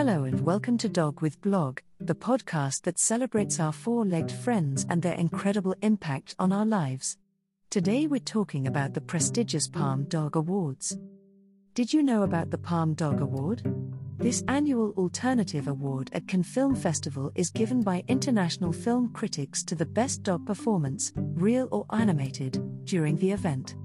Hello and welcome to Dog with Blog, the podcast that celebrates our four legged friends and their incredible impact on our lives. Today we're talking about the prestigious Palm Dog Awards. Did you know about the Palm Dog Award? This annual alternative award at Cannes Film Festival is given by international film critics to the best dog performance, real or animated, during the event.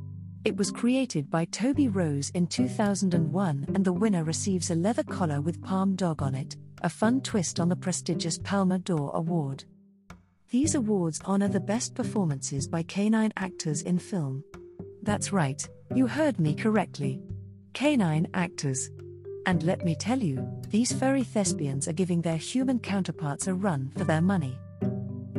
It was created by Toby Rose in 2001, and the winner receives a leather collar with Palm Dog on it, a fun twist on the prestigious Palme d'Or Award. These awards honor the best performances by canine actors in film. That's right, you heard me correctly. Canine actors. And let me tell you, these furry thespians are giving their human counterparts a run for their money.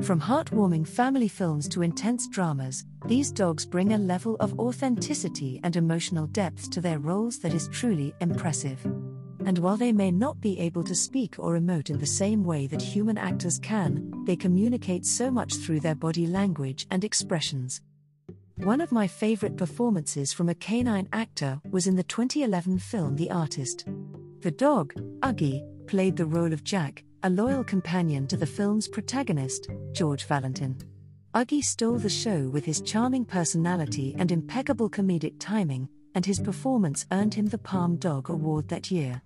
From heartwarming family films to intense dramas, these dogs bring a level of authenticity and emotional depth to their roles that is truly impressive. And while they may not be able to speak or emote in the same way that human actors can, they communicate so much through their body language and expressions. One of my favorite performances from a canine actor was in the 2011 film The Artist. The dog, Uggie, played the role of Jack, a loyal companion to the film's protagonist, George Valentin. Uggie stole the show with his charming personality and impeccable comedic timing, and his performance earned him the Palm Dog Award that year.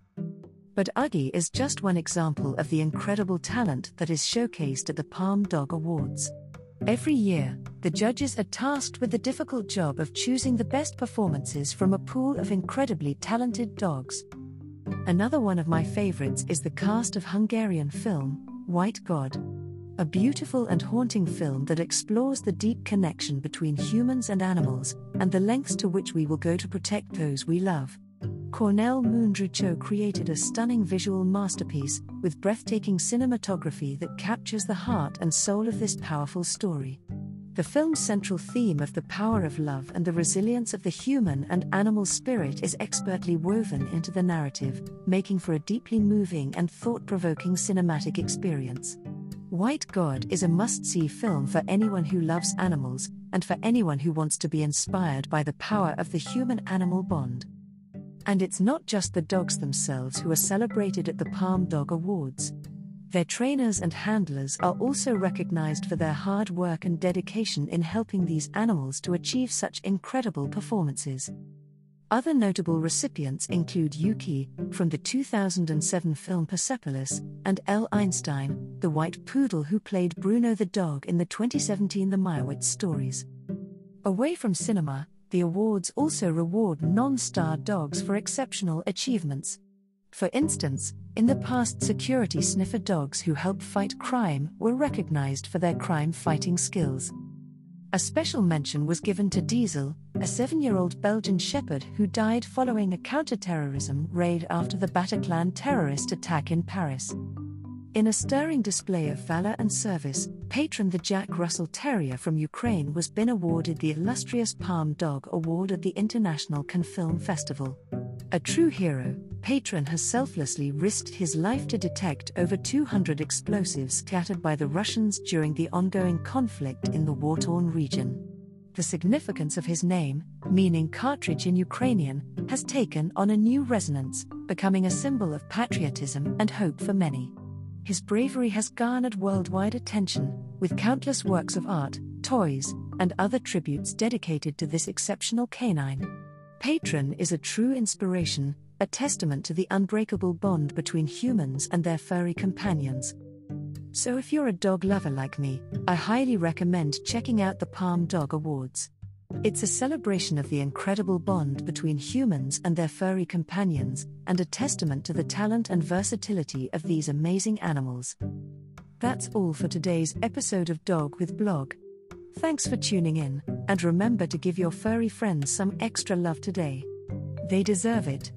But Uggie is just one example of the incredible talent that is showcased at the Palm Dog Awards. Every year, the judges are tasked with the difficult job of choosing the best performances from a pool of incredibly talented dogs. Another one of my favorites is the cast of Hungarian film, White God. A beautiful and haunting film that explores the deep connection between humans and animals, and the lengths to which we will go to protect those we love. Cornel Mundruczó created a stunning visual masterpiece, with breathtaking cinematography that captures the heart and soul of this powerful story. The film's central theme of the power of love and the resilience of the human and animal spirit is expertly woven into the narrative, making for a deeply moving and thought provoking cinematic experience. White God is a must see film for anyone who loves animals, and for anyone who wants to be inspired by the power of the human animal bond. And it's not just the dogs themselves who are celebrated at the Palm Dog Awards. Their trainers and handlers are also recognized for their hard work and dedication in helping these animals to achieve such incredible performances. Other notable recipients include Yuki, from the 2007 film Persepolis, and Elle Einstein, the white poodle who played Bruno the dog in the 2017 The Meyerowitz Stories. Away from cinema, the awards also reward non star dogs for exceptional achievements. For instance, in the past, security sniffer dogs who help fight crime were recognized for their crime fighting skills. A special mention was given to Diesel, a seven year old Belgian shepherd who died following a counterterrorism raid after the Bataclan terrorist attack in Paris. In a stirring display of valor and service, Patron the Jack Russell Terrier from Ukraine was been awarded the illustrious Palm Dog Award at the International Cannes Film Festival. A true hero, Patron has selflessly risked his life to detect over 200 explosives scattered by the Russians during the ongoing conflict in the war torn region. The significance of his name, meaning cartridge in Ukrainian, has taken on a new resonance, becoming a symbol of patriotism and hope for many. His bravery has garnered worldwide attention, with countless works of art, toys, and other tributes dedicated to this exceptional canine. Patron is a true inspiration, a testament to the unbreakable bond between humans and their furry companions. So, if you're a dog lover like me, I highly recommend checking out the Palm Dog Awards. It's a celebration of the incredible bond between humans and their furry companions, and a testament to the talent and versatility of these amazing animals. That's all for today's episode of Dog with Blog. Thanks for tuning in, and remember to give your furry friends some extra love today. They deserve it.